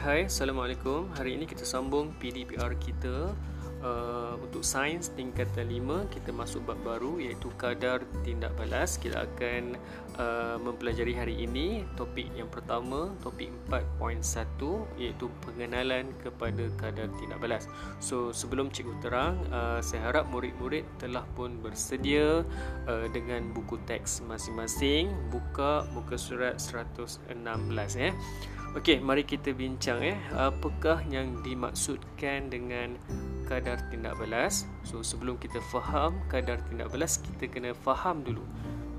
hai, Assalamualaikum. Hari ini kita sambung PDPR kita uh, untuk sains tingkatan 5 kita masuk bab baru iaitu kadar tindak balas. Kita akan uh, mempelajari hari ini topik yang pertama topik 4.1 iaitu pengenalan kepada kadar tindak balas. So sebelum cikgu terang uh, saya harap murid-murid telah pun bersedia uh, dengan buku teks masing-masing. Buka muka surat 116 ya Okey, mari kita bincang eh. Apakah yang dimaksudkan dengan kadar tindak balas. So sebelum kita faham kadar tindak balas, kita kena faham dulu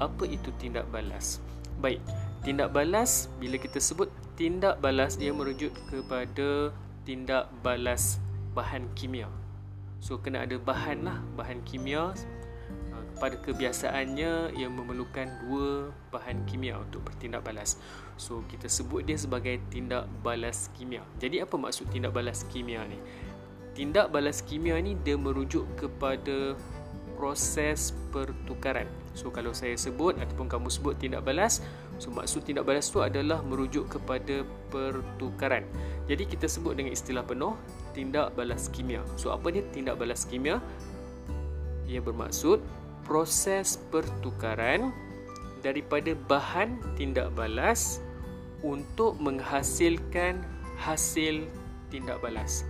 apa itu tindak balas. Baik, tindak balas bila kita sebut tindak balas dia merujuk kepada tindak balas bahan kimia. So kena ada bahan lah, bahan kimia pada kebiasaannya ia memerlukan dua bahan kimia untuk bertindak balas. So kita sebut dia sebagai tindak balas kimia. Jadi apa maksud tindak balas kimia ni? Tindak balas kimia ni dia merujuk kepada proses pertukaran. So kalau saya sebut ataupun kamu sebut tindak balas, so maksud tindak balas tu adalah merujuk kepada pertukaran. Jadi kita sebut dengan istilah penuh tindak balas kimia. So apa dia tindak balas kimia? Ia bermaksud proses pertukaran daripada bahan tindak balas untuk menghasilkan hasil tindak balas.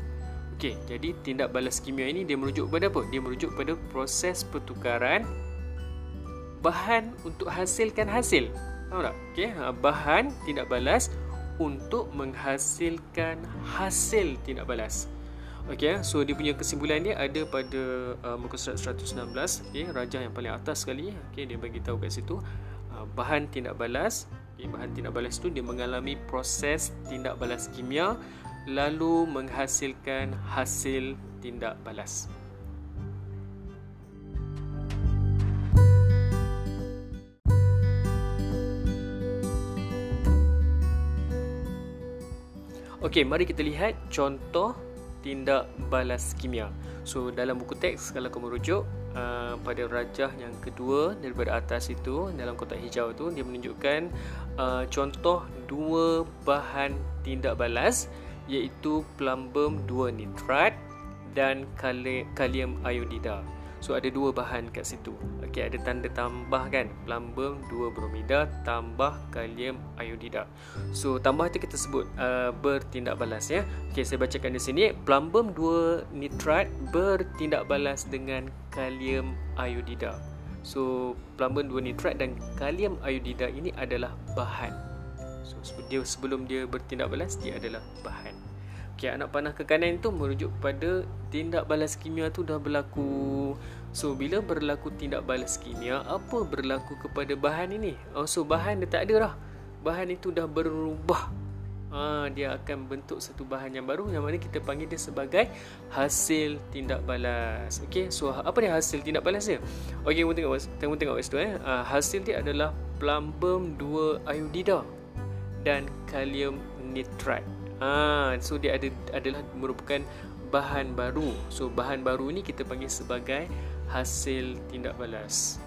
Okey, jadi tindak balas kimia ini dia merujuk kepada apa? Dia merujuk kepada proses pertukaran bahan untuk hasilkan hasil. Tahu tak? Okey, ha, bahan tindak balas untuk menghasilkan hasil tindak balas. Okey, so dia punya kesimpulan dia ada pada uh, muka surat 116, okey, rajah yang paling atas sekali, okey, dia bagi tahu kat situ uh, bahan tindak balas, okey, bahan tindak balas tu dia mengalami proses tindak balas kimia lalu menghasilkan hasil tindak balas. Okey, mari kita lihat contoh tindak balas kimia. So dalam buku teks kalau kamu rujuk uh, pada rajah yang kedua daripada atas itu dalam kotak hijau tu dia menunjukkan uh, contoh dua bahan tindak balas iaitu plumbum 2 nitrat dan kalium iodida. So ada dua bahan kat situ. Okey ada tanda tambah kan. Plumbum 2 bromida tambah kalium iodida. So tambah tu kita sebut uh, bertindak balas ya. Okey saya bacakan di sini. Plumbum 2 nitrat bertindak balas dengan kalium iodida. So plumbum 2 nitrat dan kalium iodida ini adalah bahan. So dia sebelum dia bertindak balas dia adalah bahan. Okay, anak panah ke kanan itu merujuk pada tindak balas kimia tu dah berlaku. So, bila berlaku tindak balas kimia, apa berlaku kepada bahan ini? Oh, so, bahan dia tak ada dah. Bahan itu dah berubah. Ha, dia akan bentuk satu bahan yang baru yang mana kita panggil dia sebagai hasil tindak balas. Okey, so apa dia hasil tindak balas dia? Okey, tengok tengok tengok kat situ eh. Ha, hasil dia adalah plumbum 2 iodida dan kalium nitrate. Ah, so dia ada adalah merupakan bahan baru. So bahan baru ni kita panggil sebagai hasil tindak balas.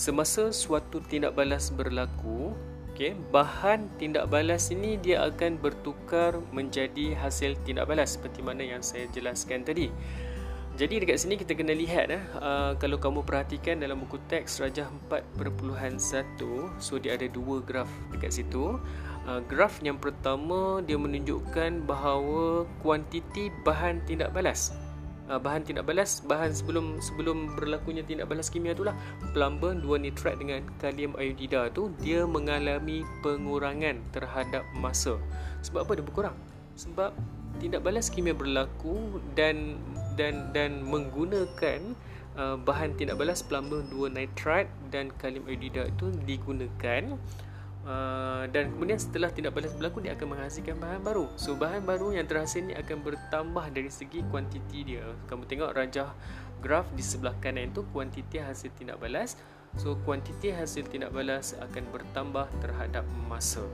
Semasa suatu tindak balas berlaku, okay, bahan tindak balas ini dia akan bertukar menjadi hasil tindak balas seperti mana yang saya jelaskan tadi. Jadi dekat sini kita kena lihat eh, uh, kalau kamu perhatikan dalam buku teks rajah 4.1 so dia ada dua graf dekat situ. Uh, graf yang pertama dia menunjukkan bahawa kuantiti bahan tindak balas uh, bahan tindak balas bahan sebelum sebelum berlakunya tindak balas kimia itulah plumbum 2 nitrat dengan kalium iodida tu dia mengalami pengurangan terhadap masa. Sebab apa? Dia berkurang. Sebab tindak balas kimia berlaku dan dan dan menggunakan uh, bahan tindak balas plumbum 2 nitrat dan kalium iodida itu digunakan Uh, dan kemudian setelah tindak balas berlaku dia akan menghasilkan bahan baru. So bahan baru yang terhasil ni akan bertambah dari segi kuantiti dia. Kamu tengok rajah graf di sebelah kanan itu kuantiti hasil tindak balas. So kuantiti hasil tindak balas akan bertambah terhadap masa.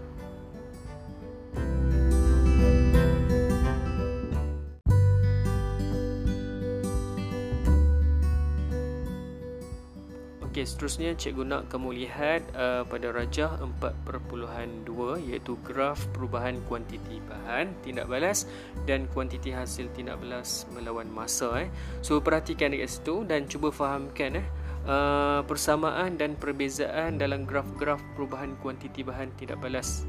Seterusnya cikgu nak kamu lihat uh, pada rajah 4.2 iaitu graf perubahan kuantiti bahan tindak balas dan kuantiti hasil tindak balas melawan masa eh. So perhatikan dekat situ dan cuba fahamkan eh uh, persamaan dan perbezaan dalam graf-graf perubahan kuantiti bahan tindak balas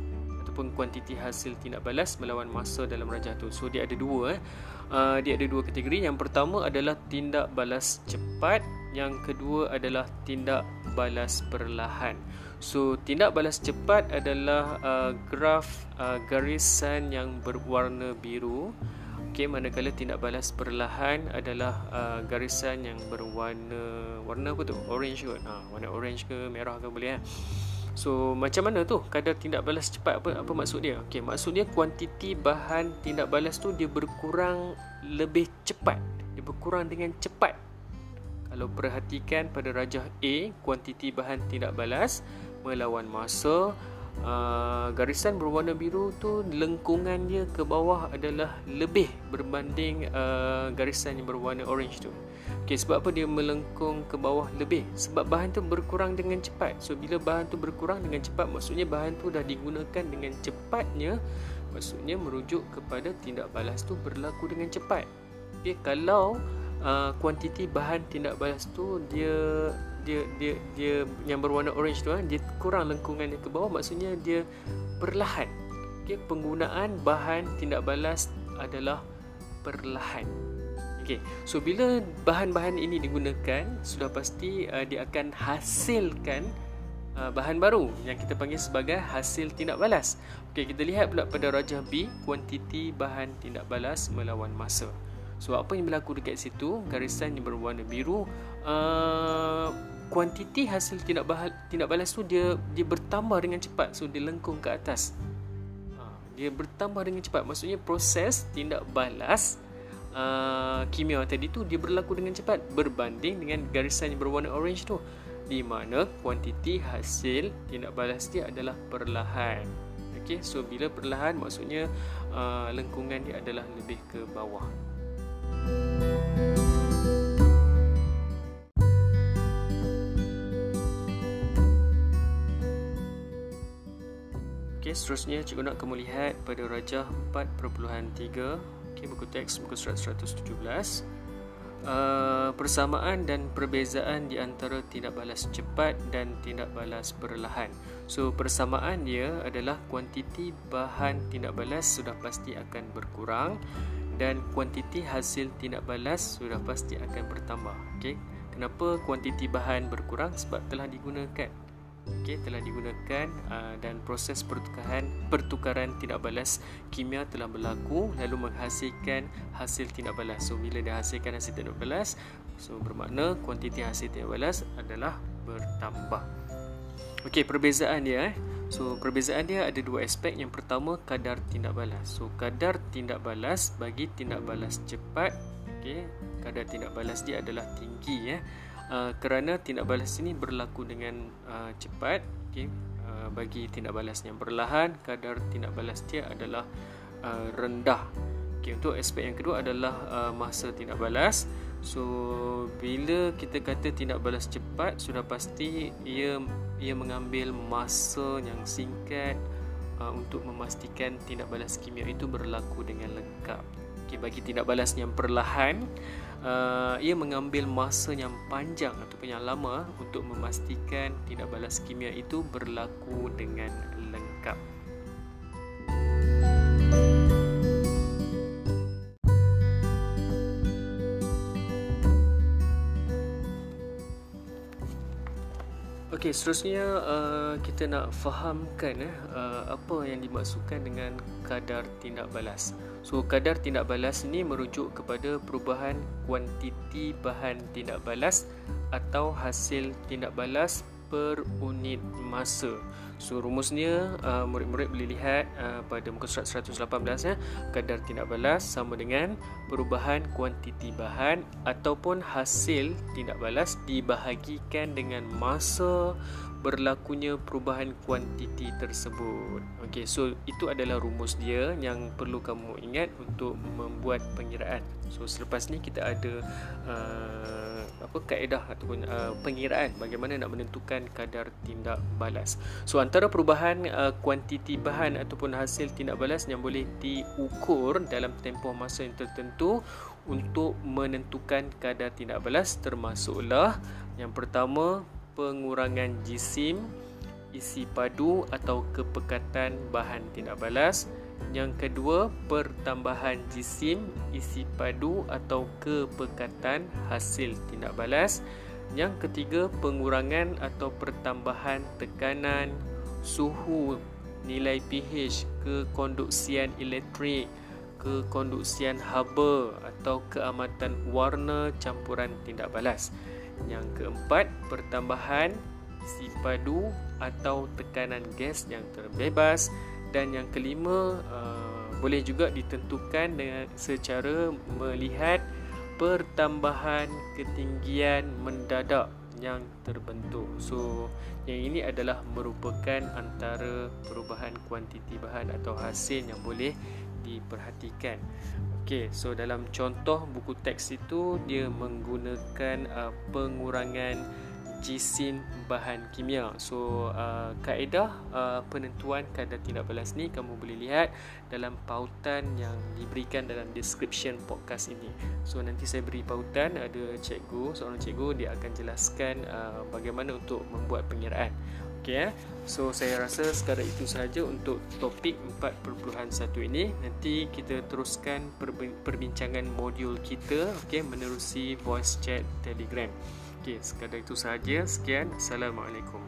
ataupun kuantiti hasil tindak balas melawan masa dalam rajah tu. So dia ada dua eh. Uh, dia ada dua kategori. Yang pertama adalah tindak balas cepat yang kedua adalah tindak balas perlahan. So, tindak balas cepat adalah uh, graf uh, garisan yang berwarna biru. Okey, manakala tindak balas perlahan adalah uh, garisan yang berwarna warna apa tu? Orange ke? Ha, warna orange ke merah ke boleh eh? So, macam mana tu kadar tindak balas cepat apa apa maksud dia? Okey, maksud dia kuantiti bahan tindak balas tu dia berkurang lebih cepat. Dia berkurang dengan cepat kalau perhatikan pada rajah A, kuantiti bahan tindak balas melawan masa, uh, garisan berwarna biru tu lengkungan dia ke bawah adalah lebih berbanding uh, garisan yang berwarna orange tu. Okay, sebab apa dia melengkung ke bawah lebih? Sebab bahan tu berkurang dengan cepat. So bila bahan tu berkurang dengan cepat, maksudnya bahan tu dah digunakan dengan cepatnya, maksudnya merujuk kepada tindak balas tu berlaku dengan cepat. Okay, kalau Kuantiti uh, bahan tindak balas tu dia dia dia dia yang berwarna orange tu kan dia kurang lengkungan dia ke bawah maksudnya dia perlahan. Okey penggunaan bahan tindak balas adalah perlahan. Okey so bila bahan-bahan ini digunakan sudah pasti uh, dia akan hasilkan uh, bahan baru yang kita panggil sebagai hasil tindak balas. Okey kita lihat pula pada rajah B kuantiti bahan tindak balas melawan masa So apa yang berlaku dekat situ? Garisan yang berwarna biru uh, Kuantiti hasil tindak, bahal, tindak balas tu dia dia bertambah dengan cepat. So dia lengkung ke atas. Uh, Dia bertambah dengan cepat. Maksudnya proses tindak balas uh, Kimia tadi tu Dia berlaku dengan cepat Berbanding dengan garisan yang berwarna orange tu. Di mana kuantiti hasil tindak balas dia adalah perlahan. Okay, so bila perlahan maksudnya uh, lengkungan dia adalah lebih ke bawah. Seterusnya cikgu nak kamu lihat pada rajah 4.3 okay, buku teks buku surat 117 uh, persamaan dan perbezaan di antara tindak balas cepat dan tindak balas perlahan so persamaan dia adalah kuantiti bahan tindak balas sudah pasti akan berkurang dan kuantiti hasil tindak balas sudah pasti akan bertambah. Okey. Kenapa kuantiti bahan berkurang? Sebab telah digunakan. Okey, telah digunakan uh, dan proses pertukaran pertukaran tindak balas kimia telah berlaku lalu menghasilkan hasil tindak balas. So bila dia hasilkan hasil tindak balas, so bermakna kuantiti hasil tindak balas adalah bertambah. Okey, perbezaan dia eh. So perbezaan dia ada dua aspek. Yang pertama kadar tindak balas. So kadar tindak balas bagi tindak balas cepat, okey, kadar tindak balas dia adalah tinggi ya. Uh, kerana tindak balas ini berlaku dengan uh, cepat, okey. Uh, bagi tindak balas yang perlahan, kadar tindak balas dia adalah uh, rendah. Okey, untuk aspek yang kedua adalah uh, masa tindak balas. So bila kita kata tindak balas cepat sudah pasti ia ia mengambil masa yang singkat uh, untuk memastikan tindak balas kimia itu berlaku dengan lengkap. Okay, bagi tindak balas yang perlahan uh, ia mengambil masa yang panjang ataupun yang lama untuk memastikan tindak balas kimia itu berlaku dengan lengkap. Okey, seterusnya uh, kita nak fahamkan eh, uh, apa yang dimaksudkan dengan kadar tindak balas. So, kadar tindak balas ini merujuk kepada perubahan kuantiti bahan tindak balas atau hasil tindak balas per unit masa. So rumusnya uh, murid-murid boleh lihat uh, pada muka surat 118 ya. Kadar tindak balas sama dengan perubahan kuantiti bahan ataupun hasil tindak balas dibahagikan dengan masa berlakunya perubahan kuantiti tersebut. Okey, so itu adalah rumus dia yang perlu kamu ingat untuk membuat pengiraan. So selepas ni kita ada uh, apa kaedah ataupun uh, pengiraan bagaimana nak menentukan kadar tindak balas. So antara perubahan uh, kuantiti bahan ataupun hasil tindak balas yang boleh diukur dalam tempoh masa yang tertentu untuk menentukan kadar tindak balas termasuklah yang pertama pengurangan jisim isi padu atau kepekatan bahan tindak balas yang kedua, pertambahan jisim, isi padu atau kepekatan hasil tindak balas. Yang ketiga, pengurangan atau pertambahan tekanan, suhu, nilai pH, kekonduksian elektrik, kekonduksian haba atau keamatan warna campuran tindak balas. Yang keempat, pertambahan isi padu atau tekanan gas yang terbebas dan yang kelima uh, boleh juga ditentukan dengan secara melihat pertambahan ketinggian mendadak yang terbentuk. So, yang ini adalah merupakan antara perubahan kuantiti bahan atau hasil yang boleh diperhatikan. Okey, so dalam contoh buku teks itu dia menggunakan uh, pengurangan jisim bahan kimia. So uh, kaedah uh, penentuan kadar tindak balas ni kamu boleh lihat dalam pautan yang diberikan dalam description podcast ini. So nanti saya beri pautan ada cikgu, seorang cikgu dia akan jelaskan uh, bagaimana untuk membuat pengiraan. Okey eh. So saya rasa sekadar itu sahaja untuk topik 4.1 ini. Nanti kita teruskan perbincangan modul kita okey menerusi voice chat Telegram. Okey, sekadar itu sahaja. Sekian. Assalamualaikum.